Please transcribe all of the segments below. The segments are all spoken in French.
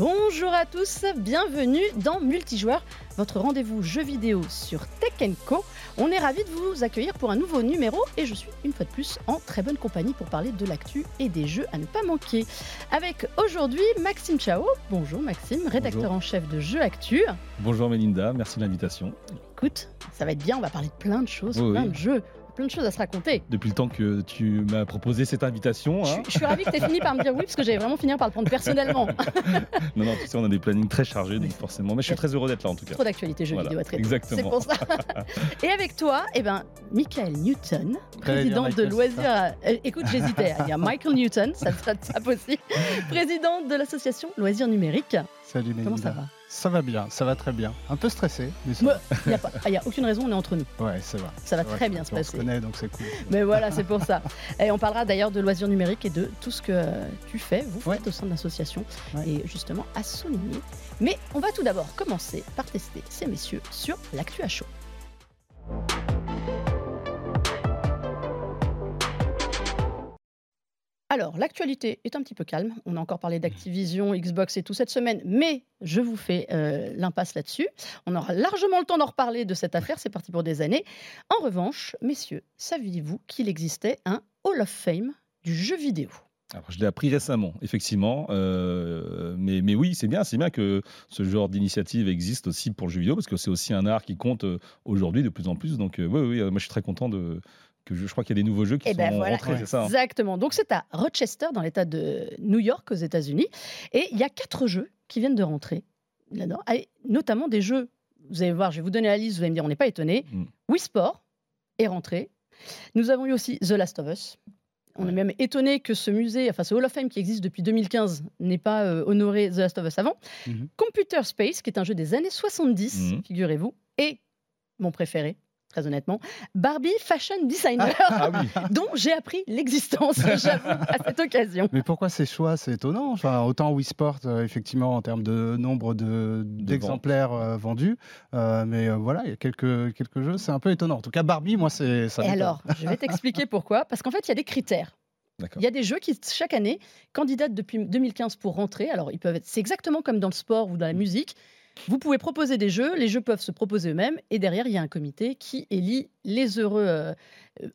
Bonjour à tous, bienvenue dans Multijoueur, votre rendez-vous jeu vidéo sur Tech Co. On est ravis de vous accueillir pour un nouveau numéro et je suis une fois de plus en très bonne compagnie pour parler de l'actu et des jeux à ne pas manquer. Avec aujourd'hui Maxime Chao. Bonjour Maxime, rédacteur en chef de Jeux Actu. Bonjour Melinda, merci de l'invitation. Écoute, ça va être bien, on va parler de plein de choses, plein de jeux plein de choses à se raconter. Depuis le temps que tu m'as proposé cette invitation. Hein. Je, suis ravie que tu aies fini par me dire oui, parce que j'allais vraiment finir par le prendre personnellement. non, non, tu sais, on a des plannings très chargés, donc forcément. Mais je suis très heureux d'être là en tout cas. Trop d'actualité jeux vidéo à traiter. Exactement. C'est pour ça. Et avec toi, eh ben, Michael Newton, président de Loisirs. Euh, écoute, j'hésitais à dire Michael Newton, ça sera ça possible. président de l'association Loisirs Numériques. Salut Comment ça va ça va bien, ça va très bien. Un peu stressé, mais Il n'y a, a, aucune raison, on est entre nous. Ouais, ça va. Ça va très bien se passer. On se connaît, donc c'est cool. Mais voilà, c'est pour ça. Et on parlera d'ailleurs de loisirs numériques et de tout ce que tu fais, vous faites au sein de l'association, et justement à souligner. Mais on va tout d'abord commencer par tester ces messieurs sur l'actu à chaud. Alors, l'actualité est un petit peu calme. On a encore parlé d'Activision, Xbox et tout cette semaine, mais je vous fais euh, l'impasse là-dessus. On aura largement le temps d'en reparler de cette affaire, c'est parti pour des années. En revanche, messieurs, saviez-vous qu'il existait un Hall of Fame du jeu vidéo? Alors, je l'ai appris récemment, effectivement. Euh, mais, mais, oui, c'est bien, c'est bien que ce genre d'initiative existe aussi pour le jeu vidéo, parce que c'est aussi un art qui compte euh, aujourd'hui de plus en plus. Donc, oui, oui, moi je suis très content de, je, crois qu'il y a des nouveaux jeux qui eh ben sont rentrés, c'est ça hein Exactement. Donc c'est à Rochester, dans l'État de New York, aux États-Unis, et il y a quatre jeux qui viennent de rentrer là-dedans, notamment des jeux. Vous allez voir, je vais vous donner la liste, vous allez me dire, on n'est pas étonné. Mm. Wii Sport est rentré. Nous avons eu aussi The Last of Us. On est même étonné que ce musée, enfin ce Hall of Fame qui existe depuis 2015, n'ait pas euh, honoré The Last of Us avant. Mm-hmm. Computer Space, qui est un jeu des années 70, mm. figurez-vous, et mon préféré, très honnêtement, Barbie Fashion Designer, ah, ah dont j'ai appris l'existence, j'avoue, à cette occasion. Mais pourquoi ces choix? C'est étonnant. Enfin, autant Wii Sport, euh, effectivement, en termes de nombre d'exemplaires euh, vendus, euh, mais voilà, il y a quelques, quelques jeux, c'est un peu étonnant. En tout cas, Barbie, moi, c'est ça. Et alors, je vais t'expliquer pourquoi. Parce qu'en fait, il y a des critères. Il y a des jeux qui, chaque année, candidatent depuis 2015 pour rentrer. Alors, ils peuvent être, c'est exactement comme dans le sport ou dans la musique. Vous pouvez proposer des jeux, les jeux peuvent se proposer eux-mêmes, et derrière, il y a un comité qui élit les heureux euh,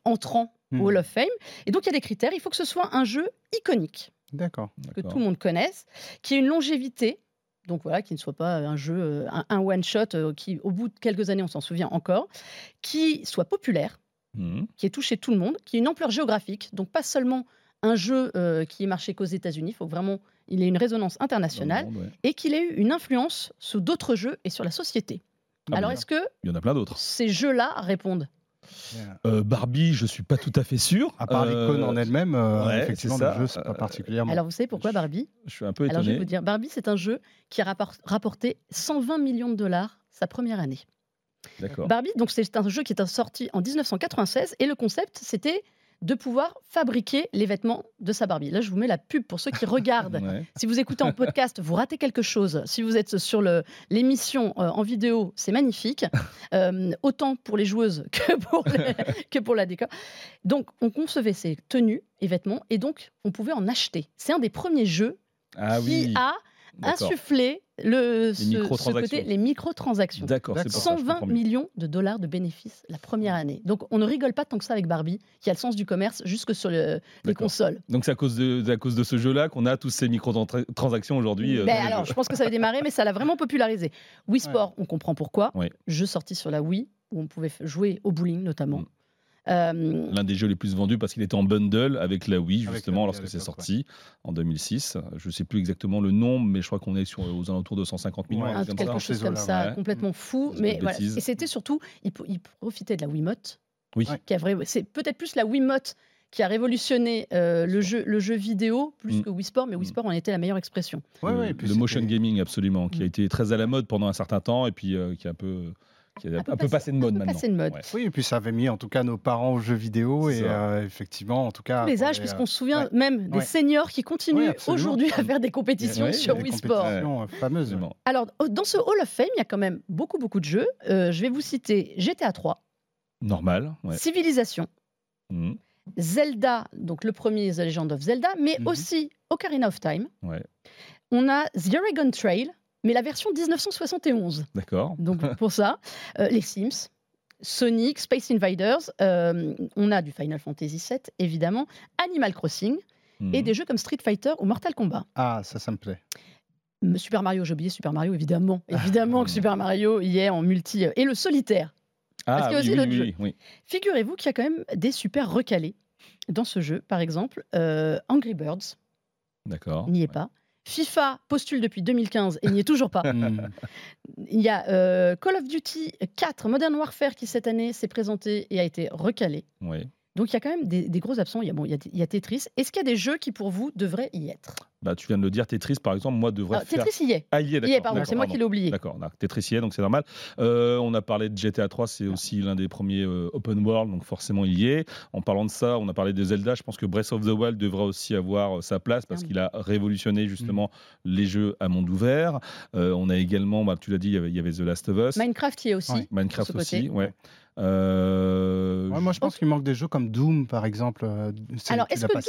entrants au hmm. Hall of Fame. Et donc, il y a des critères. Il faut que ce soit un jeu iconique. D'accord. Que tout le monde connaisse, qui ait une longévité. Donc voilà, qui ne soit pas un jeu, euh, un, one-shot euh, qui, au bout de quelques années, on s'en souvient encore, qui soit populaire, hmm. qui ait touché tout le monde, qui ait une ampleur géographique, donc pas seulement un jeu qui est marché qu'aux États-Unis, il faut vraiment il ait une résonance internationale et qu'il ait eu une influence sur d'autres jeux et sur la société. Ah, Alors, est-ce que il y en a plein d'autres Ces jeux-là répondent? Euh, Barbie, je suis pas tout à fait sûr. À part l'icône en elle-même, euh, effectivement, le jeu, c'est pas particulièrement. Alors, vous savez pourquoi Barbie? Je suis un peu étonné. Alors, je vais vous dire, Barbie, c'est un jeu qui a rapporté 120 millions de dollars sa première année. D'accord. Barbie, donc c'est un jeu qui est sorti en 1996 et le concept, c'était de pouvoir fabriquer les vêtements de sa Barbie. Là, je vous mets la pub pour ceux qui regardent. Si vous écoutez en podcast, vous ratez quelque chose. Si vous êtes sur l'émission euh, en vidéo, c'est magnifique. Euh, autant pour les joueuses que pour, que pour la décor. Donc, on concevait ces tenues et vêtements et donc, on pouvait en acheter. C'est un des premiers jeux ah qui a insufflé le, les microtransactions. Les D'accord. 120 millions de dollars de bénéfices la première année. Donc on ne rigole pas tant que ça avec Barbie, qui a le sens du commerce jusque sur les consoles. Donc c'est à cause de, à cause de ce jeu-là qu'on a tous ces microtransactions aujourd'hui. Euh, ben alors je pense que ça avait démarré, mais ça l'a vraiment popularisé. Wii Sport, on comprend pourquoi. Jeu sorti sur la Wii où on pouvait jouer au bowling notamment. Mm. Euh, L'un des jeux les plus vendus parce qu'il était en bundle avec la Wii, justement, lorsque c'est sorti en 2006. Je ne sais plus exactement le nombre, mais je crois qu'on est sur, aux alentours de 150 millions. quelque chose comme ça, complètement fou. Mais Et c'était surtout, il, profitait de la Wiimote. Oui. C'est peut-être plus la Wiimote qui a révolutionné euh, le, jeu, le jeu vidéo plus mm. que Wii Sport, mais Wii mm. Sport en était la meilleure expression. le, motion gaming, absolument, qui a mm. été très à la mode pendant un certain temps et puis euh, qui a un peu qui est un, peu, passé de mode maintenant. Passé de mode. Oui, et puis ça avait mis en tout cas nos parents aux jeux vidéo et euh, effectivement, en tout cas. Tous les âges, puisqu'on se souvient même des seniors qui continuent aujourd'hui à faire des compétitions sur Wii Sport. Euh, fameuses. Alors, dans ce Hall of Fame, il y a quand même beaucoup, beaucoup de jeux. Euh, je vais vous citer GTA 3. Normal. Civilisation. Mmh. Zelda, donc le premier The Legend of Zelda, mais mmh. aussi Ocarina of Time. On a The Oregon Trail, mais la version 1971. D'accord. Donc pour ça, euh, les Sims, Sonic, Space Invaders, euh, on a du Final Fantasy VII, évidemment, Animal Crossing, et Mhm. des jeux comme Street Fighter ou Mortal Kombat. Ah, ça, ça me plaît. Super Mario, j'ai oublié Super Mario, évidemment. Évidemment que Super Mario y est en multi. Et le solitaire. Ah, Parce qu'il y a oui, aussi oui, oui, oui, oui. Figurez-vous qu'il y a quand même des super recalés dans ce jeu. Par exemple, euh, Angry Birds D'accord. n'y est Ouais. pas. FIFA postule depuis 2015 et n'y est toujours pas. Hmm. Il y a euh, Call of Duty 4 Modern Warfare qui cette année s'est présenté et a été recalé. Oui. Donc il y a quand même des, des gros absents. Il y a, bon, il y a, il y a Tetris. Est-ce qu'il y a des jeux qui pour vous devraient y être? Bah, tu viens de le dire, Tetris, par exemple, moi, devrais Ah, faire. Tetris y est. Ah, y est, Y est, d'accord. pardon, c'est moi qui l'ai oublié. D'accord, Tetris y est, donc c'est normal. Euh, on a parlé de GTA 3, c'est aussi l'un des premiers euh, open world, donc forcément il y est. En parlant de ça, on a parlé de Zelda, je pense que Breath of the Wild devrait aussi avoir euh, sa place parce Clairement. qu'il a révolutionné justement Mm. les jeux à monde ouvert. On a également, bah, tu l'as dit, il y avait- il y avait The Last of Us. Minecraft y est aussi. Ouais. Minecraft aussi, ouais. Euh, Ouais, moi, je pense qu'il manque des jeux comme Doom, par exemple. euh, Alors, est-ce que, Doom,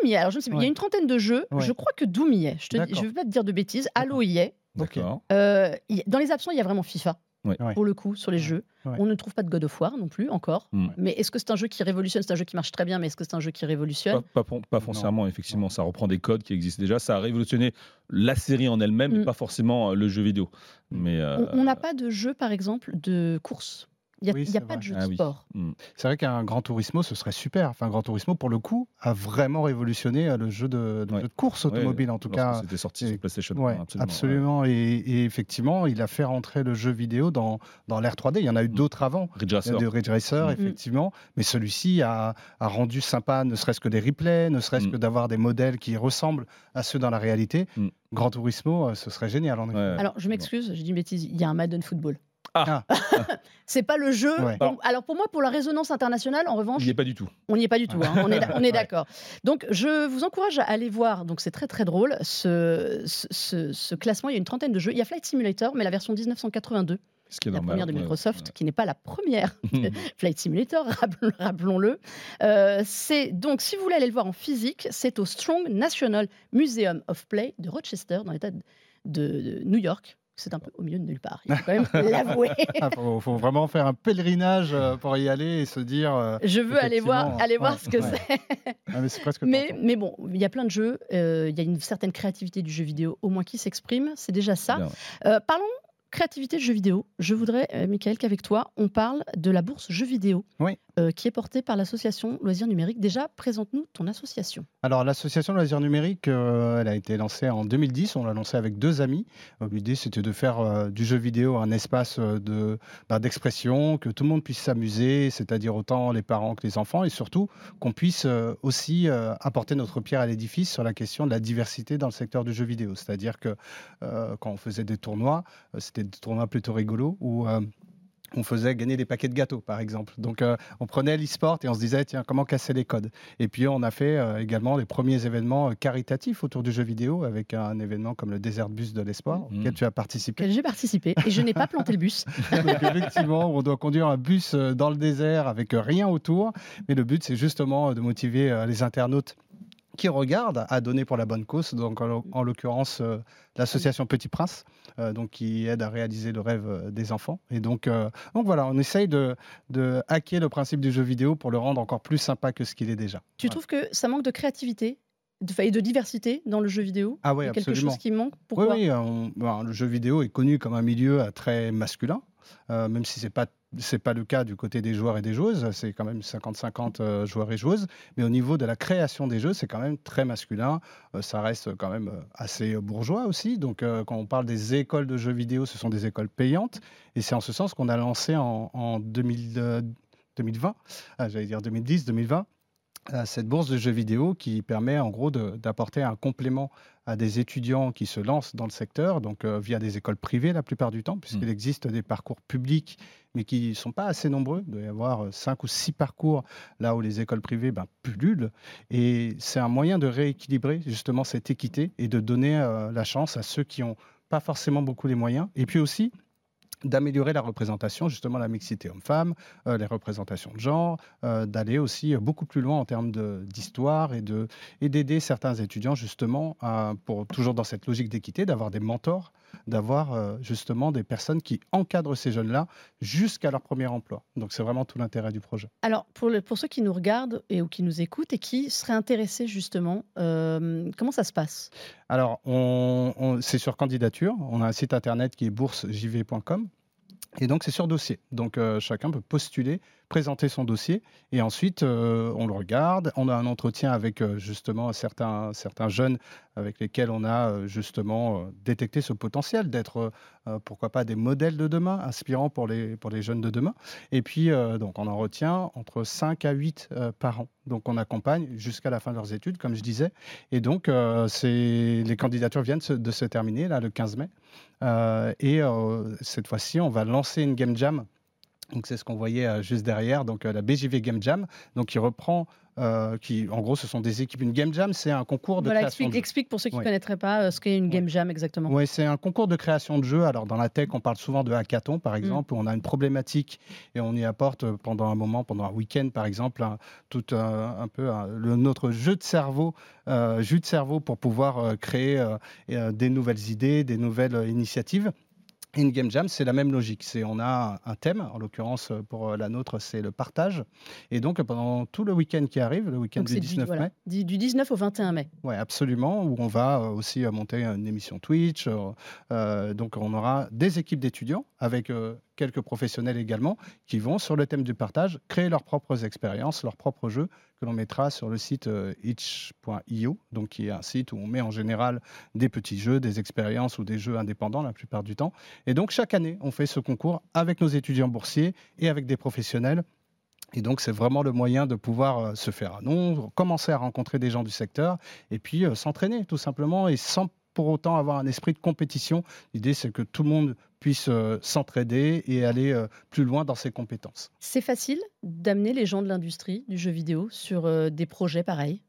que y est? Alors, je ne sais pas. Il y a Ouais. une trentaine de jeux. Ouais. Je crois que Doom y est. Je ne vais pas te dire de bêtises. Halo y est. D'accord. Euh, dans les absents, il y a vraiment FIFA. Ouais. Ouais. Pour le coup, sur les Ouais. jeux. Ouais. On ne trouve pas de God of War non plus, encore. Mm. Mais est-ce que c'est un jeu qui révolutionne? C'est un jeu qui marche très bien, mais est-ce que c'est un jeu qui révolutionne? Pas, pas, pas foncièrement, effectivement, ça reprend des codes qui existent déjà. Ça a révolutionné la série en elle-même, mais Mm. pas forcément le jeu vidéo. Mais euh, On- On n'a pas de jeu, par exemple, de course? Il n'y a, Oui, il y a c'est pas de jeu de Ah oui. sport. mm. C'est vrai qu'un Grand Turismo, ce serait super. Enfin, Grand Turismo, pour le coup, a vraiment révolutionné euh, le jeu de, le Ouais. jeu de course automobile, en tout cas. C'était sorti et- sur PlayStation. Ouais, absolument. absolument. Et, et effectivement, il a fait rentrer le jeu vidéo dans, dans l'ère 3D. Il y en a eu Mm. d'autres avant. Ridge Il y a Racer. de Ridge Racer, Mm. effectivement. Mais celui-ci a, a rendu sympa, ne serait-ce que des replays, ne serait-ce que d'avoir des modèles qui ressemblent à ceux dans la réalité. Grand Turismo, euh, ce serait génial, en effet. Ouais. Alors, je m'excuse, j'ai dit une bêtise. Il y a un Madden Football. Ah. c'est pas le jeu. Ouais. Alors pour moi, pour la résonance internationale, en revanche, Il n'y est pas du tout. on n'y est pas du tout. hein. On est, on est Ouais. d'accord. Donc je vous encourage à aller voir. Donc c'est très très drôle ce, ce, ce- ce classement. Il y a une trentaine de jeux. Il y a Flight Simulator, mais la version 1982, Ce qui est la normal. première de ouais. Microsoft, qui n'est pas la première. Flight Simulator, rappelons- rappelons-le. Euh, c'est donc, si vous voulez aller le voir en physique, c'est au Strong National Museum of Play de Rochester, dans l'État de, de New York. C'est un peu au milieu de nulle part, il faut quand même l'avouer. Il faut, faut vraiment faire un pèlerinage euh, pour y aller et se dire. euh, Je veux aller voir, aller voir ouais, ce que ouais. c'est. ah, mais bon, il y a plein de jeux, euh, il y a une certaine créativité du jeu vidéo, au moins qui s'exprime, c'est déjà ça. Euh, parlons créativité de jeux vidéo. Je voudrais, euh, Michael, qu'avec toi, on parle de la bourse jeux vidéo, Oui. euh, qui est portée par l'association Loisirs Numériques. Déjà, présente-nous ton association. Alors, l'association Loisirs Numériques, euh, elle a été lancée en 2010. On l'a lancée avec deux amis. L'idée, c'était de faire du jeu vidéo un espace de, bah, d'expression, que tout le monde puisse s'amuser, c'est-à-dire autant les parents que les enfants, et surtout qu'on puisse aussi apporter notre pierre à l'édifice sur la question de la diversité dans le secteur du jeu vidéo. C'est-à-dire que quand on faisait des tournois, c'était des tournois plutôt rigolos où euh, on faisait gagner des paquets de gâteaux, par exemple. Donc, euh, on prenait l'e-sport et on se disait, tiens, comment casser les codes? Et puis, on a fait euh, également les premiers événements euh, caritatifs autour du jeu vidéo, avec un événement comme le Desert Bus de l'espoir, Mhm. auquel tu as participé. Auquel J'ai participé et je n'ai pas planté le bus. Donc, effectivement, on doit conduire un bus dans le désert avec rien autour. Mais le but, c'est justement de motiver les internautes qui regardent à donner pour la bonne cause, donc en, en l'occurrence euh, l'association Petit Prince, euh, donc qui aide à réaliser le rêve euh, des enfants. Et donc, euh, donc voilà, on essaye de, de hacker le principe du jeu vidéo pour le rendre encore plus sympa que ce qu'il est déjà. Tu trouves que ça manque de créativité de, et de diversité dans le jeu vidéo? Ah oui, Il y a quelque absolument. chose qui manque? Oui, Pourquoi? oui, on- ben, le jeu vidéo est connu comme un milieu très masculin, même si ce n'est pas, c'est pas le cas du côté des joueurs et des joueuses, c'est quand même 50-50 euh, joueurs et joueuses, mais au niveau de la création des jeux, c'est quand même très masculin, Euh, ça reste quand même euh, assez bourgeois aussi, donc quand on parle des écoles de jeux vidéo, ce sont des écoles payantes, et c'est en ce sens qu'on a lancé en, en 2000, euh, 2020, ah, j'allais dire 2010, 2020, euh, cette bourse de jeux vidéo qui permet en gros d'apporter un complément à des étudiants qui se lancent dans le secteur, donc euh, via des écoles privées la plupart du temps, puisqu'il Mm. existe des parcours publics, mais qui ne sont pas assez nombreux. Il doit y avoir euh, cinq ou six parcours là où les écoles privées ben, pullulent. Et c'est un moyen de rééquilibrer justement cette équité et de donner euh, la chance à ceux qui n'ont pas forcément beaucoup les moyens. Et puis aussi, d'améliorer la représentation, justement la mixité homme-femme, euh, les représentations de genre, euh, d'aller aussi beaucoup plus loin en termes d'histoire et de et d'aider certains étudiants justement pour toujours dans cette logique d'équité, d'avoir des mentors, d'avoir euh, justement des personnes qui encadrent ces jeunes-là jusqu'à leur premier emploi. Donc c'est vraiment tout l'intérêt du projet. Alors pour, le, pour ceux qui nous regardent et ou qui nous écoutent et qui seraient intéressés justement, comment ça se passe? Alors on, c'est sur candidature. On a un site internet qui est boursejv.com et donc, c'est sur dossier. Donc, euh, chacun peut postuler, présenter son dossier, et ensuite, euh, on le regarde. On a un entretien avec euh, justement certains, certains jeunes avec lesquels on a justement détecté ce potentiel d'être, pourquoi pas, des modèles de demain, inspirants pour les, pour les jeunes de demain. Et puis, donc, on en retient entre 5 à 8 par an. Donc, on accompagne jusqu'à la fin de leurs études, comme je disais. Et donc, les candidatures viennent de se terminer, là, le 15 mai. et cette fois-ci, on va lancer une game jam. Donc c'est ce qu'on voyait euh, juste derrière, donc euh, la BJV Game Jam, donc qui reprend euh, qui, en gros, ce sont des équipes. Une game jam, c'est un concours de création. Explique, explique pour ceux qui ne connaîtraient pas ce qu'est une game jam exactement. Oui, c'est un concours de création de jeux. Alors, dans la tech, on parle souvent de hackathon, par mm. exemple, où on a une problématique et on y apporte pendant un moment, pendant un week-end, par exemple, tout un, peu le, notre jeu de cerveau, jus de cerveau pour pouvoir créer des nouvelles idées, des nouvelles initiatives. In Game Jam, c'est la même logique. C'est on a un thème, en l'occurrence pour euh, la nôtre, c'est le partage. Et donc pendant tout le week-end qui arrive, le week-end du 19 mai, du 19 au 21 mai. Oui, absolument. Où on va euh, aussi euh, monter une émission Twitch. donc on aura des équipes d'étudiants avec quelques professionnels également qui vont sur le thème du partage créer leurs propres expériences, leurs propres jeux que l'on mettra sur le site euh, itch.io, donc qui est un site où on met en général des petits jeux, des expériences ou des jeux indépendants la plupart du temps. Et donc chaque année, on fait ce concours avec nos étudiants boursiers et avec des professionnels et donc, c'est vraiment le moyen de pouvoir euh, se faire un nom, commencer à rencontrer des gens du secteur et puis euh, s'entraîner tout simplement et sans pour autant avoir un esprit de compétition. L'idée, c'est que tout le monde puisse euh, s'entraider et aller euh, plus loin dans ses compétences. C'est facile d'amener les gens de l'industrie du jeu vidéo sur euh, des projets pareils?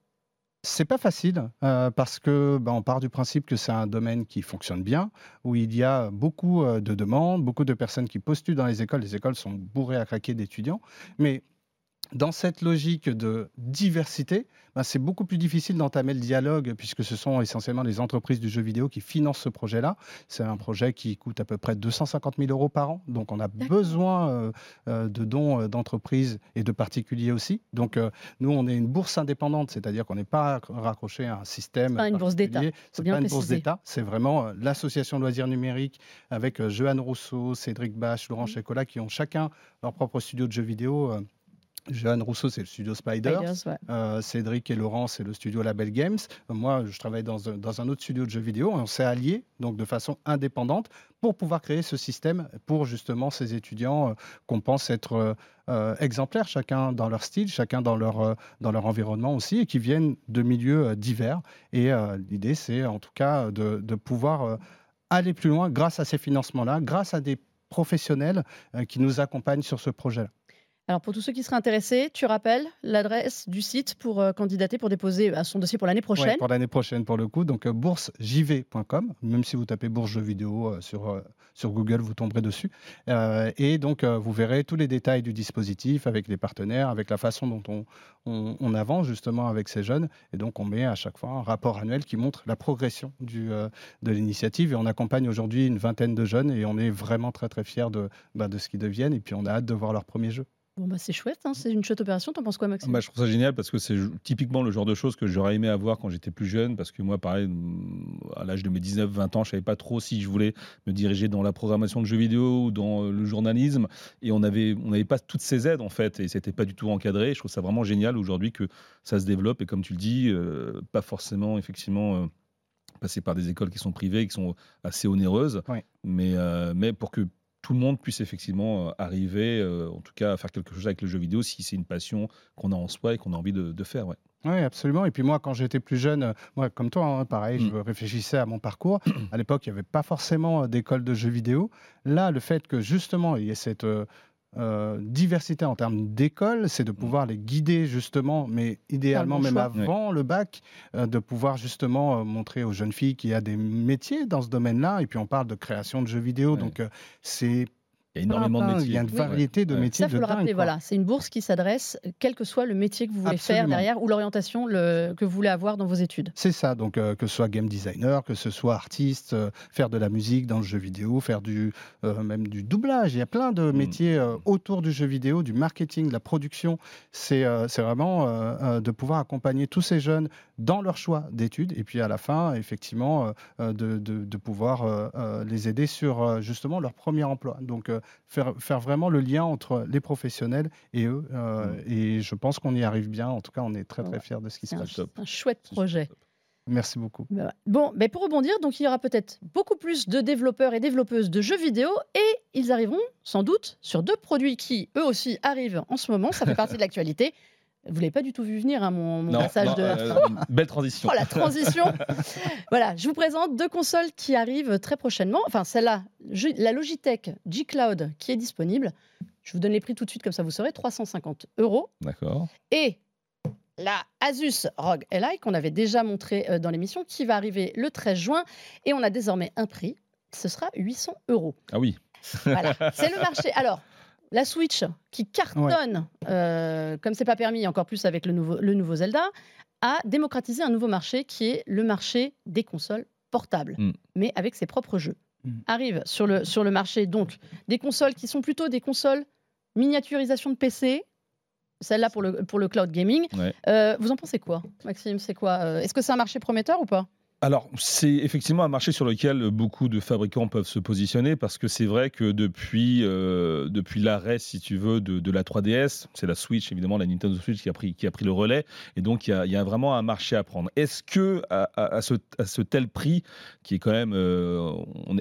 C'est pas facile parce que bah, on part du principe que c'est un domaine qui fonctionne bien, où il y a beaucoup de demandes, beaucoup de personnes qui postulent dans les écoles. Les écoles sont bourrées à craquer d'étudiants, mais dans cette logique de diversité, ben, c'est beaucoup plus difficile d'entamer le dialogue puisque ce sont essentiellement les entreprises du jeu vidéo qui financent ce projet-là. C'est un projet qui coûte à peu près 250 000 euros par an. Donc on a besoin euh, euh, de dons euh, d'entreprises et de particuliers aussi. Donc nous, on est une bourse indépendante, c'est-à-dire qu'on n'est pas raccroché à un système. Pas une bourse d'État. C'est pas une bourse d'État. C'est vraiment l'association Loisirs Numériques avec Johan Rousseau, Cédric Bach, Laurent mmh. qui ont chacun leur propre studio de jeux vidéo Johan Rousseau, c'est le studio Spider. Euh, Cédric et Laurent, c'est le studio Label Games. Moi, je travaille dans un, dans un autre studio de jeux vidéo. on s'est alliés, donc de façon indépendante, pour pouvoir créer ce système pour justement ces étudiants euh, qu'on pense être euh, exemplaires, chacun dans leur style, chacun dans leur, dans leur environnement aussi, et qui viennent de milieux divers. Et l'idée, c'est en tout cas de, de pouvoir aller plus loin grâce à ces financements-là, grâce à des professionnels qui nous accompagnent sur ce projet-là. Alors pour tous ceux qui seraient intéressés, tu rappelles l'adresse du site pour euh, candidater, pour déposer à son dossier pour l'année prochaine Pour l'année prochaine pour le coup, donc euh, boursejv.com, même si vous tapez bourse jeux vidéo euh, sur, sur Google, vous tomberez dessus. et donc vous verrez tous les détails du dispositif avec les partenaires, avec la façon dont on, on, avance justement avec ces jeunes. Et donc on met à chaque fois un rapport annuel qui montre la progression du, de l'initiative. Et on accompagne aujourd'hui une vingtaine de jeunes et on est vraiment très très fiers de, bah, de ce qu'ils deviennent. Et puis on a hâte de voir leur premier jeu. Bon, bah, c'est chouette, hein, c'est une chouette opération. T'en penses quoi, Maxime? Bah, Je trouve ça génial parce que c'est typiquement le genre de choses que j'aurais aimé avoir quand j'étais plus jeune. Parce que moi, pareil, à l'âge de mes 19-20 ans, je savais pas trop si je voulais me diriger dans la programmation de jeux vidéo ou dans euh, le journalisme. Et on n'avait on avait pas toutes ces aides, en fait. Et c'était pas du tout encadré. Je trouve ça vraiment génial aujourd'hui que ça se développe. Et comme tu le dis, euh, pas forcément, effectivement. Euh, passer par des écoles qui sont privées, qui sont assez onéreuses, mais, mais pour que tout le monde puisse effectivement euh, arriver, euh, en tout cas, à faire quelque chose avec le jeu vidéo si c'est une passion qu'on a en soi et qu'on a envie de, faire. Ouais. Oui, absolument. Et puis moi, quand j'étais plus jeune, euh, moi, comme toi, hein, pareil, je mm. réfléchissais à mon parcours. À l'époque, il n'y avait pas forcément d'école de jeux vidéo. Là, le fait que justement, il y ait cette euh, diversité en termes d'école, c'est de mm. pouvoir les guider justement, mais idéalement même avant le bac, euh, de pouvoir justement euh, montrer aux jeunes filles qu'il y a des métiers dans ce domaine-là. Et puis on parle de création de jeux vidéo, donc c'est Il y a énormément de métiers. Il y a une variété de métiers. Ça, faut le rappeler. Voilà, c'est une bourse qui s'adresse, quel que soit le métier que vous voulez faire derrière ou l'orientation que vous voulez avoir dans vos études. C'est ça. Donc, euh, que ce soit game designer, que ce soit artiste, euh, faire de la musique dans le jeu vidéo, faire du euh, même du doublage. Il y a plein de mm. métiers autour du jeu vidéo, du marketing, de la production. C'est vraiment de pouvoir accompagner tous ces jeunes dans leur choix d'études et puis à la fin, effectivement, de, de, de, pouvoir les aider sur justement leur premier emploi. Donc, faire, faire vraiment le lien entre les professionnels et eux. Euh, mmh. Et je pense qu'on y arrive bien. En tout cas, on est très très fiers de ce qui se passe. C'est un chouette projet. Merci beaucoup. Bah bon, mais pour rebondir, donc il y aura peut-être beaucoup plus de développeurs et développeuses de jeux vidéo et ils arriveront sans doute sur deux produits qui, eux aussi, arrivent en ce moment. Ça fait partie de l'actualité. Vous l'avez pas du tout vu venir, hein, mon, mon passage de. Euh, belle transition. oh, la transition Voilà, je vous présente deux consoles qui arrivent très prochainement. Enfin, celle-là, la Logitech G Cloud qui est disponible. Je vous donne les prix tout de suite, comme ça vous saurez 350 euros. D'accord. Et la Asus ROG Li, qu'on avait déjà montré euh, dans l'émission, qui va arriver le 13 juin. Et on a désormais un prix. Ce sera 800 euros. Ah oui. Voilà, c'est le marché. Alors, la Switch qui cartonne, euh, comme c'est pas permis, encore plus avec le nouveau, le nouveau Zelda, a démocratisé un nouveau marché qui est le marché des consoles portables, mm. mais avec ses propres jeux. Mm. Arrive sur le, sur le marché donc des consoles qui sont plutôt des consoles miniaturisation de PC, celle-là pour le, pour le cloud gaming. Euh, vous en pensez quoi, Maxime? C'est quoi euh, Est-ce que c'est un marché prometteur ou pas? Alors, c'est effectivement un marché sur lequel beaucoup de fabricants peuvent se positionner parce que c'est vrai que depuis, euh, depuis l'arrêt, si tu veux, de, la 3DS, c'est la Switch, évidemment, la Nintendo Switch qui a pris, qui a pris le relais. Et donc, il y a, vraiment un marché à prendre. Est-ce que à, ce, tel prix, qui est quand même, euh,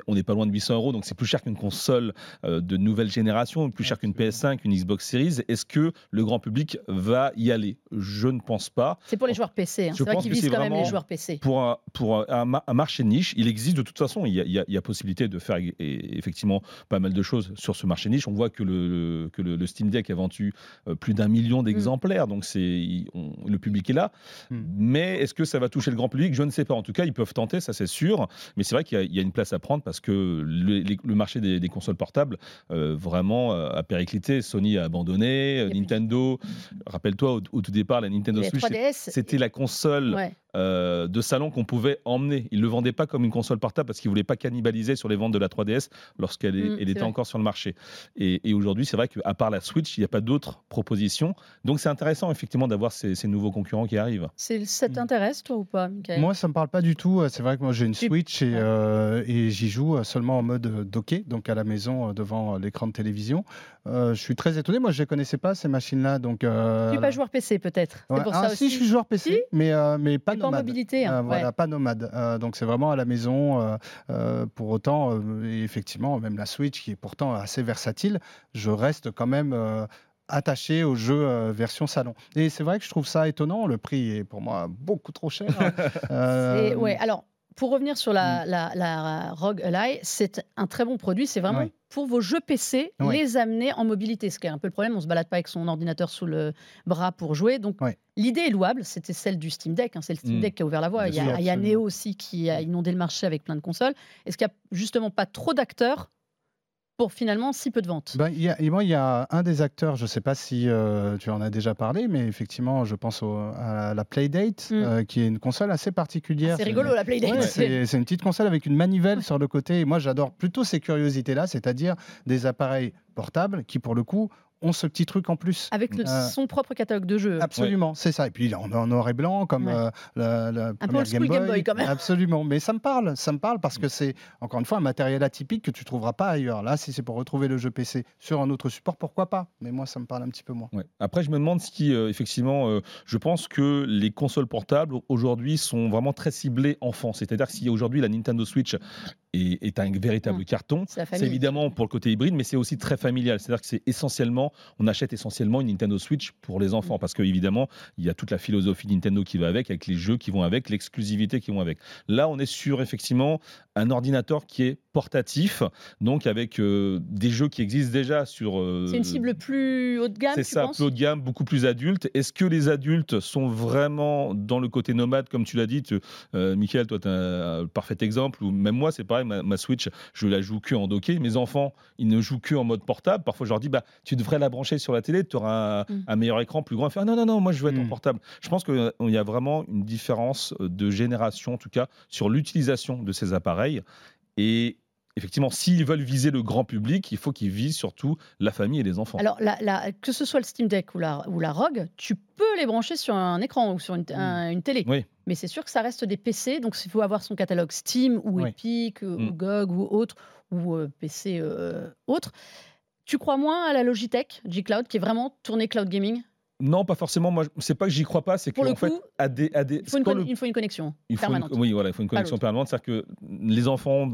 on n'est pas loin de 800 euros, donc c'est plus cher qu'une console euh, de nouvelle génération, plus cher qu'une PS5, une Xbox Series, est-ce que le grand public va y aller? Je ne pense pas. C'est pour les joueurs PC. Hein. C'est vrai qu'ils visent quand même les joueurs PC. Pour pour un, marché de niche. Il existe de toute façon. Il y a, possibilité de faire effectivement pas mal de choses sur ce marché niche. On voit que le, que le, Steam Deck a vendu euh, plus d'un million mm. d'exemplaires. Donc c'est le public est là. Mm. Mais est-ce que ça va toucher le grand public? Je ne sais pas. En tout cas, ils peuvent tenter, ça c'est sûr. Mais c'est vrai qu'il y, a une place à prendre parce que le, marché des, consoles portables euh, vraiment euh, a périclité. Sony a abandonné. Nintendo, rappelle-toi au, tout départ, la Nintendo Switch, c'était la console. Euh, de salon qu'on pouvait emmener. Ils ne le vendaient pas comme une console portable parce qu'ils ne voulaient pas cannibaliser sur les ventes de la 3DS lorsqu'elle mm, était encore sur le marché. Et, aujourd'hui, c'est vrai qu'à part la Switch, il n'y a pas d'autres propositions. Donc c'est intéressant effectivement d'avoir ces, nouveaux concurrents qui arrivent. Ça t'intéresse toi ou pas, Michael? Moi, ça ne me parle pas du tout. C'est vrai que moi j'ai une Switch et, euh, et j'y joue seulement en mode docké, donc à la maison euh, devant l'écran de télévision. je suis très étonné. Moi, je ne connaissais pas ces machines-là. Donc, Tu n'es pas joueur PC peut-être ouais. ah, si, je suis joueur PC, mais, mais pas pas mobilité. Hein, euh, voilà, pas nomade. Euh, donc c'est vraiment à la maison. Euh, pour autant, effectivement, même la Switch, qui est pourtant assez versatile, je reste quand même attaché au jeu version salon. Et c'est vrai que je trouve ça étonnant. Le prix est pour moi beaucoup trop cher. ouais, alors pour revenir sur la, mm. la, la ROG Ally, c'est un très bon produit. C'est vraiment pour vos jeux PC, les amener en mobilité. Ce qui est un peu le problème, on ne se balade pas avec son ordinateur sous le bras pour jouer. Donc l'idée est louable. C'était celle du Steam Deck. Hein. C'est le Steam mm. Deck qui a ouvert la voie. il y a, il y a Neo aussi qui a inondé le marché avec plein de consoles. Est-ce qu'il n'y a justement pas trop d'acteurs pour finalement si peu de ventes. Ben, y a, moi, il y a un des acteurs, je ne sais pas si euh, tu en as déjà parlé, mais effectivement, je pense à la Playdate, mm. euh, qui est une console assez particulière. c'est rigolo la Playdate. c'est une petite console avec une manivelle sur le côté. Et moi, j'adore plutôt ces curiosités-là, c'est-à-dire des appareils portables qui, pour le coup, ont ce petit truc en plus. Avec le, euh, son propre catalogue de jeux. Absolument, c'est ça. Et puis en, en noir et blanc, comme euh, la, la un peu Game, Boy, Game Boy. quand même. Absolument, mais ça me parle, ça me parle parce que c'est encore une fois un matériel atypique que tu trouveras pas ailleurs. Là, si c'est pour retrouver le jeu PC sur un autre support, pourquoi pas? Mais moi, ça me parle un petit peu moins. Après, je me demande si euh, effectivement, je pense que les consoles portables aujourd'hui sont vraiment très ciblées enfants. C'est-à-dire que si aujourd'hui la Nintendo Switch est, est un véritable mmh. carton, c'est évidemment pour le côté hybride, mais c'est aussi très familial. C'est-à-dire que c'est essentiellement on achète essentiellement une Nintendo Switch pour les enfants, parce qu'évidemment, il y a toute la philosophie Nintendo qui va avec, avec les jeux qui vont avec, l'exclusivité qui vont avec. Là, on est sur effectivement un ordinateur qui est portatif, donc avec euh, des jeux qui existent déjà sur. Euh, c'est une cible plus haut de gamme. C'est ça, plus haut de gamme, beaucoup plus adulte. Est-ce que les adultes sont vraiment dans le côté nomade, comme tu l'as dit tu, euh, Michael, toi, tu as un parfait exemple. Ou même moi, c'est pareil, ma, Switch, je la joue que en docké. Mes enfants, ils ne jouent que en mode portable. Parfois, je leur dis, bah, tu devrais la brancher sur la télé, tu auras mm. un, meilleur écran plus grand. Faire, non, non, non, moi, je veux être en mm. portable. Je pense qu'il y a vraiment une différence de génération, en tout cas, sur l'utilisation de ces appareils. Et effectivement, s'ils veulent viser le grand public, il faut qu'ils visent surtout la famille et les enfants. Alors, que ce soit le Steam Deck ou la, ou la ROG, tu peux les brancher sur un écran ou sur une, mm. télé. Oui. Mais c'est sûr que ça reste des PC, donc il faut avoir son catalogue Steam ou Epic ou mm. GOG ou autre, ou euh, PC euh, autre. Tu crois moins à la Logitech G-Cloud, qui est vraiment tournée cloud gaming? Non, pas forcément. Moi, c'est pas que j'y crois pas, c'est qu'en fait, à des, il, faut une connexion permanente. oui, voilà, il faut une connexion permanente. C'est-à-dire que les enfants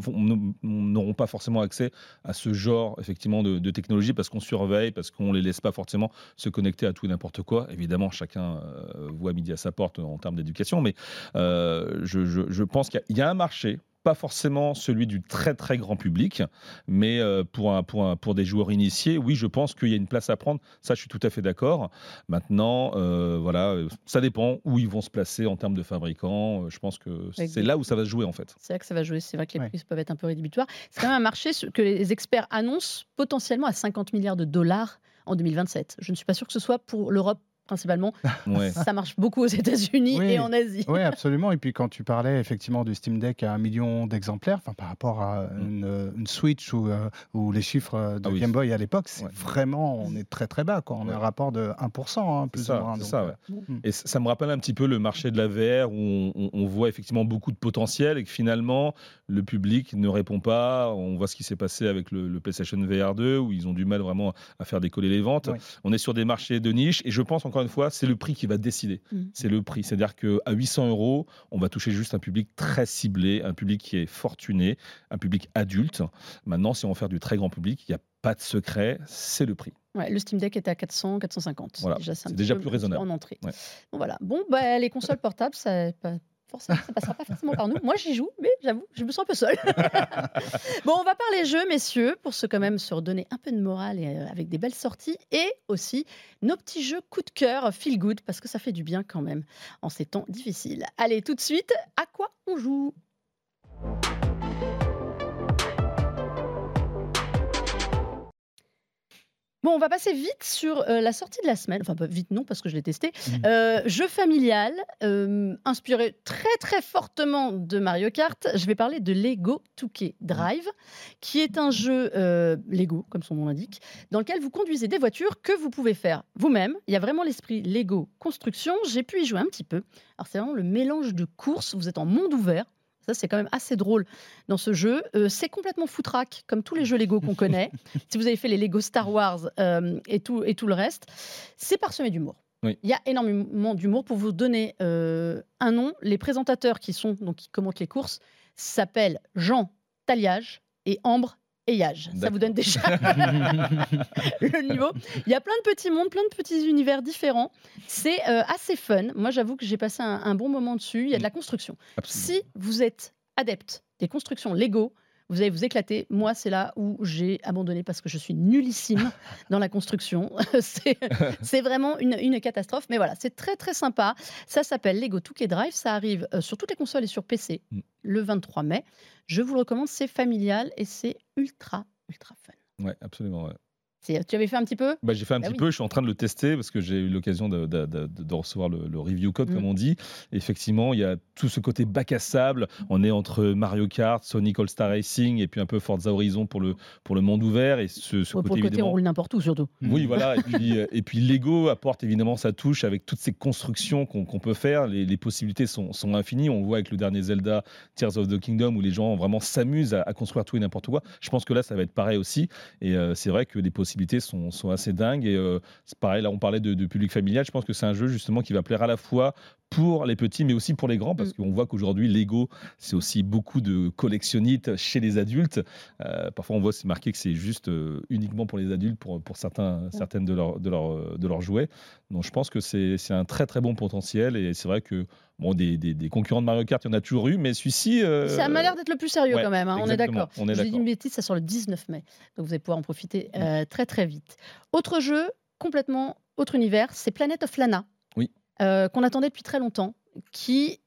n'auront pas forcément accès à ce genre, effectivement, de, technologie parce qu'on surveille, parce qu'on les laisse pas forcément se connecter à tout et n'importe quoi. Évidemment, chacun euh, voit midi à sa porte en termes d'éducation, mais euh, je, je, pense qu'il y, a un marché pas forcément celui du très très grand public, mais euh, pour, un, pour, pour des joueurs initiés, oui, je pense qu'il y a une place à prendre. Ça, je suis tout à fait d'accord. Maintenant, euh, voilà, ça dépend où ils vont se placer en termes de fabricants. Je pense que c'est là où ça va se jouer en fait. C'est là que ça va jouer. C'est vrai que les prix peuvent être un peu rédhibitoires. C'est quand même un marché que les experts annoncent potentiellement à 50 milliards de dollars en 2027. Je ne suis pas sûr que ce soit pour l'Europe principalement. Ça marche beaucoup aux États-Unis et en Asie. Oui, absolument. Et puis quand tu parlais effectivement du Steam Deck à un million d'exemplaires, par rapport à mm. une, Switch ou, euh, ou, les chiffres de ah Game Boy à l'époque, c'est vraiment, on est très très bas. Quoi. On a un rapport de 1%, hein, plus ça, ou moins. ça, euh. Et ça me rappelle un petit peu le marché de la VR où on, voit effectivement beaucoup de potentiel et que finalement le public ne répond pas. On voit ce qui s'est passé avec le, PlayStation VR 2 où ils ont du mal vraiment à faire décoller les ventes. On est sur des marchés de niche et je pense encore une fois, c'est le prix qui va décider. Mm. C'est le prix. C'est-à-dire qu'à 800 euros, on va toucher juste un public très ciblé, un public qui est fortuné, un public adulte. Maintenant, si on veut faire du très grand public, il n'y a pas de secret, c'est le prix. le Steam Deck est à 400, 450. Voilà, c'est déjà, plus raisonnable. En entrée. Bon, voilà. Bon, bah, les consoles portables, ça, forcément, ça passera pas forcément par nous. Moi, j'y joue, mais j'avoue, je me sens un peu seule. bon, on va parler jeux, messieurs, pour se quand même se redonner un peu de morale et euh, avec des belles sorties, et aussi nos petits jeux coup de cœur, feel good, parce que ça fait du bien quand même en ces temps difficiles. Allez, tout de suite, à quoi on joue? Bon, on va passer vite sur euh, la sortie de la semaine. Enfin, pas vite non, parce que je l'ai testé. Mmh. Euh, jeu familial, euh, inspiré très très fortement de Mario Kart. Je vais parler de Lego 2K Drive, qui est un jeu Lego, comme son nom l'indique, dans lequel vous conduisez des voitures que vous pouvez faire vous-même. Il y a vraiment l'esprit Lego construction. J'ai pu y jouer un petit peu. Alors, c'est vraiment le mélange de courses. Vous êtes en monde ouvert. Ça, c'est quand même assez drôle dans ce jeu. Euh, c'est complètement foutraque, comme tous les jeux Lego qu'on connaît. si vous avez fait les Lego Star Wars euh, et, tout, et tout le reste, c'est parsemé d'humour. Il y a énormément d'humour. Pour vous donner euh, un nom, les présentateurs qui sont donc qui commentent les courses s'appellent Jean Taliage et Ambre ça vous donne déjà le niveau. Il y a plein de petits mondes, plein de petits univers différents. C'est euh, assez fun. Moi, j'avoue que j'ai passé un, bon moment dessus. Il y a de la construction. Si vous êtes adepte des constructions Lego, vous allez vous éclater. Moi, c'est là où j'ai abandonné parce que je suis nullissime dans la construction. c'est vraiment une, catastrophe. Mais voilà, c'est très très sympa. Ça s'appelle Lego 2 Drive. Ça arrive euh, sur toutes les consoles et sur PC mm. le 23 mai. Je vous le recommande. C'est familial et c'est ultra ultra fun. Ouais, absolument. Tu avais fait un petit peu? Bah, J'ai fait un bah petit peu, je suis en train de le tester parce que j'ai eu l'occasion de, recevoir le, review code, comme mm. on dit. Effectivement, il y a tout ce côté bac à sable. On est entre Mario Kart, Sonic All-Star Racing et puis un peu Forza Horizon pour le, pour le monde ouvert. Et ce, pour le côté, on roule n'importe où surtout. Oui, voilà. Et puis, euh, et puis Lego apporte évidemment sa touche avec toutes ces constructions qu'on peut faire. Les, possibilités sont, sont, infinies. On voit avec le dernier Zelda, Tears of the Kingdom, où les gens vraiment s'amusent à, construire tout et n'importe quoi. Je pense que là, ça va être pareil aussi. Et euh, c'est vrai que les possibilités sont, assez dingues. Et c'est pareil, là, on parlait de public familial. Je pense que c'est un jeu justement qui va plaire à la fois pour les petits, mais aussi pour les grands, parce mm. qu'on voit qu'aujourd'hui, Lego, c'est aussi beaucoup de collectionnites chez les adultes. Euh, parfois, on voit c'est marqué que c'est juste euh, uniquement pour les adultes, pour, pour certains, certaines de, leur, de, leur, de leurs jouets. Donc, je pense que c'est un très très bon potentiel, et c'est vrai que bon, des, des, concurrents de Mario Kart, il y en a toujours eu, mais celui-ci. Euh, ça m'a l'air d'être le plus sérieux quand même, hein, on est d'accord. Je dis une bêtise, ça sort le 19 mai, donc vous allez pouvoir en profiter mm. très très vite. Autre jeu, complètement autre univers, c'est Planet of Lana. Euh, qu'on attendait depuis très longtemps, qui,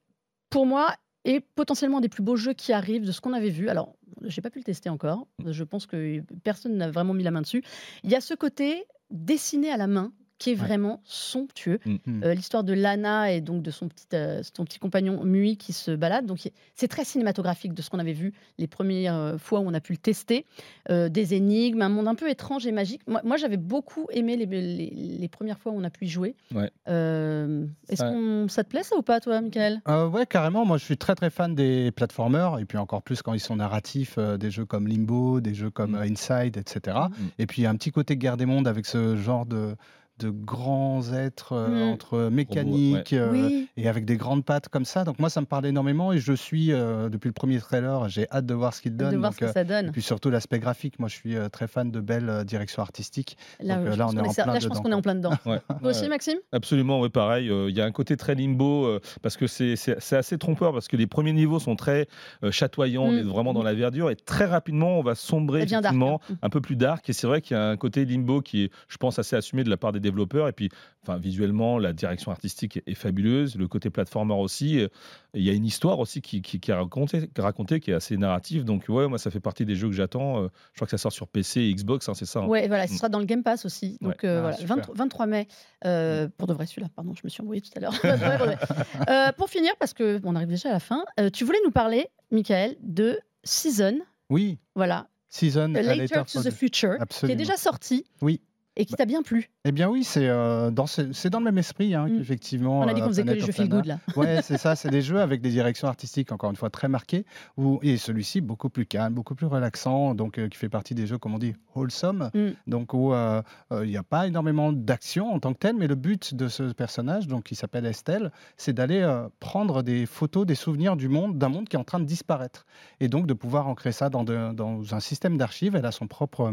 pour moi, est potentiellement un des plus beaux jeux qui arrivent de ce qu'on avait vu. Alors, j'ai pas pu le tester encore. Je pense que personne n'a vraiment mis la main dessus. Il y a ce côté dessiné à la main qui est vraiment somptueux. Mm. Mm. Euh, l'histoire de Lana et donc de son petit, euh, son petit compagnon Mui qui se balade. Donc c'est très cinématographique de ce qu'on avait vu les premières euh, fois où on a pu le tester. des énigmes, un monde un peu étrange et magique. Moi, j'avais beaucoup aimé les, les, premières fois où on a pu y jouer. Est-ce ça... que ça te plaît ça ou pas toi, Michael? Ouais, carrément. Moi je suis très très fan des platformers et puis encore plus quand ils sont narratifs, des jeux comme Limbo, des jeux comme mm. Inside, etc. Et puis un petit côté guerre des mondes avec ce genre de de grands êtres euh, mmh. entre mécaniques euh, et avec des grandes pattes comme ça. Donc moi, ça me parle énormément et je suis euh, depuis le premier trailer. J'ai hâte de voir ce qu'il donne. De voir ce que ça donne. Et puis surtout l'aspect graphique. Moi, je suis très fan de belles directions artistiques. Là, on est en plein là, je pense qu'on est en plein dedans. Vous aussi, Maxime? Absolument, oui, pareil. Il y a un côté très limbo parce que c'est assez trompeur parce que les premiers niveaux sont très chatoyants, on est vraiment dans mmh. la verdure et très rapidement, on va sombrer effectivement hein. un peu plus dark. Et c'est vrai qu'il y a un côté limbo qui est, je pense, assez assumé de la part des développeurs. Et puis, enfin, visuellement, la direction artistique est fabuleuse. Le côté platformer aussi. Il y a une histoire aussi qui, qui, qui est racontée, racontée, qui est assez narrative. Donc, ouais, moi, ça fait partie des jeux que j'attends. Euh, je crois que ça sort sur PC et Xbox, hein, c'est ça. Hein. Ouais, voilà, ce sera dans le Game Pass aussi. Donc, euh, voilà, 23 mai. Euh, pour de vrai, celui-là, pardon, je me suis embrouillée tout à l'heure. pour finir, parce qu'on arrive déjà à la fin, tu voulais nous parler, Michael, de Season. Oui. Voilà. Season Later to the Future, qui est déjà sorti. Oui. Et qui t'a bien plu Eh bien oui, c'est euh, dans, dans le même esprit, hein, mm. effectivement. On a dit qu'on euh, faisait que les jeux feel good là. Ouais, c'est ça, c'est des jeux avec des directions artistiques encore une fois très marquées, où, et celui-ci beaucoup plus calme, beaucoup plus relaxant, donc euh, qui fait partie des jeux comme on dit wholesome, mm. donc où il n'y a pas énormément d'action en tant que tel, mais le but de ce personnage, donc qui s'appelle Estelle, c'est d'aller prendre des photos, des souvenirs du monde, d'un monde qui est en train de disparaître, et donc de pouvoir ancrer ça dans, dans un système d'archives. Elle a son propre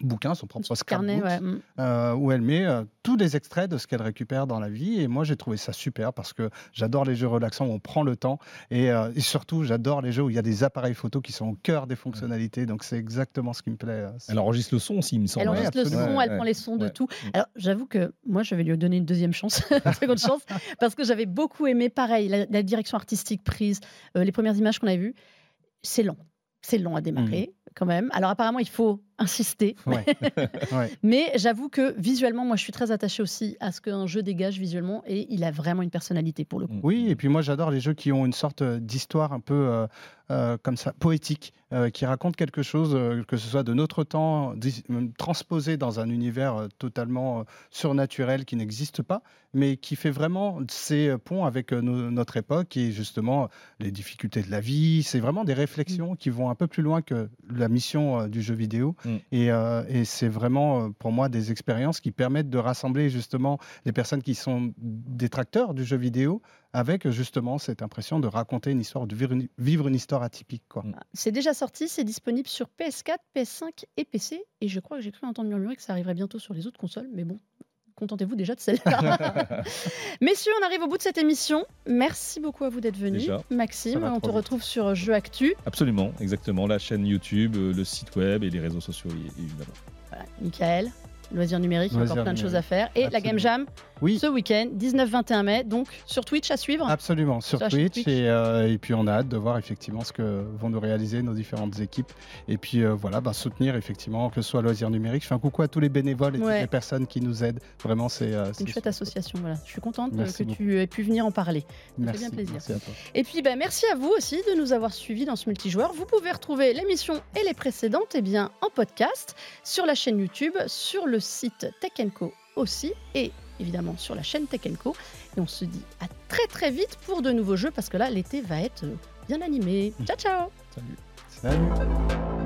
bouquin, son propre carnet, mm. euh, où elle met euh, tous les extraits de ce qu'elle récupère dans la vie. Et moi, j'ai trouvé ça super parce que j'adore les jeux relaxants où on prend le temps. Et, euh, surtout, j'adore les jeux où il y a des appareils photo qui sont au cœur des fonctionnalités. Donc, c'est exactement ce qui me plaît. Elle enregistre le son aussi, il me semble. Elle enregistre le son, elle prend les sons de tout. Mm. Alors, j'avoue que moi, je vais lui donner une deuxième chance, une seconde chance, parce que j'avais beaucoup aimé, pareil, la, direction artistique prise, les premières images qu'on a vues. C'est lent. C'est long à démarrer. Mm quand même. Alors apparemment, il faut insister. Mais j'avoue que visuellement, moi, je suis très attachée aussi à ce qu'un jeu dégage visuellement et il a vraiment une personnalité pour le coup. Oui, et puis moi, j'adore les jeux qui ont une sorte d'histoire un peu euh, euh, comme ça, poétique, euh, qui raconte quelque chose, que ce soit de notre temps, transposé dans un univers totalement surnaturel qui n'existe pas, mais qui fait vraiment ces ponts avec notre époque et justement les difficultés de la vie. C'est vraiment des réflexions mm. qui vont un peu plus loin que la mission du jeu vidéo. Mm. Et, et c'est vraiment pour moi des expériences qui permettent de rassembler justement les personnes qui sont détracteurs du jeu vidéo avec justement cette impression de raconter une histoire, de vivre une, histoire atypique. Mm. C'est déjà sorti, c'est disponible sur PS4, PS5 et PC. Et je crois que j'ai cru entendre murmurer que ça arriverait bientôt sur les autres consoles, mais bon, contentez-vous déjà de celle-là. Messieurs, on arrive au bout de cette émission. Merci beaucoup à vous d'être venus. Maxime, on te retrouve sur Jeux Actu. Absolument, exactement. La chaîne YouTube, euh, le site web et les réseaux sociaux, évidemment. Voilà. Michael loisirs numériques, il y a encore plein de choses à faire. Et la Game Jam, oui. ce week-end, 19-21 mai, donc sur Twitch à suivre Absolument, sur, Twitch. Euh, et, puis on a hâte de voir effectivement ce que vont nous réaliser nos différentes équipes. Et puis euh, voilà, bah, soutenir effectivement que ce soit loisirs numériques. Je fais un coucou à tous les bénévoles et toutes les personnes qui nous aident. Vraiment, c'est euh, une chouette association. Voilà. Je suis contente que tu aies pu venir en parler. Ça fait bien plaisir. Merci à toi. Et puis bah, merci à vous aussi de nous avoir suivis dans ce multijoueur. Vous pouvez retrouver l'émission et les précédentes eh bien, en podcast sur la chaîne YouTube, sur le site Tech Co aussi et évidemment sur la chaîne Tech Co. Et on se dit à très très vite pour de nouveaux jeux parce que là l'été va être bien animé. Ciao ciao Salut Salut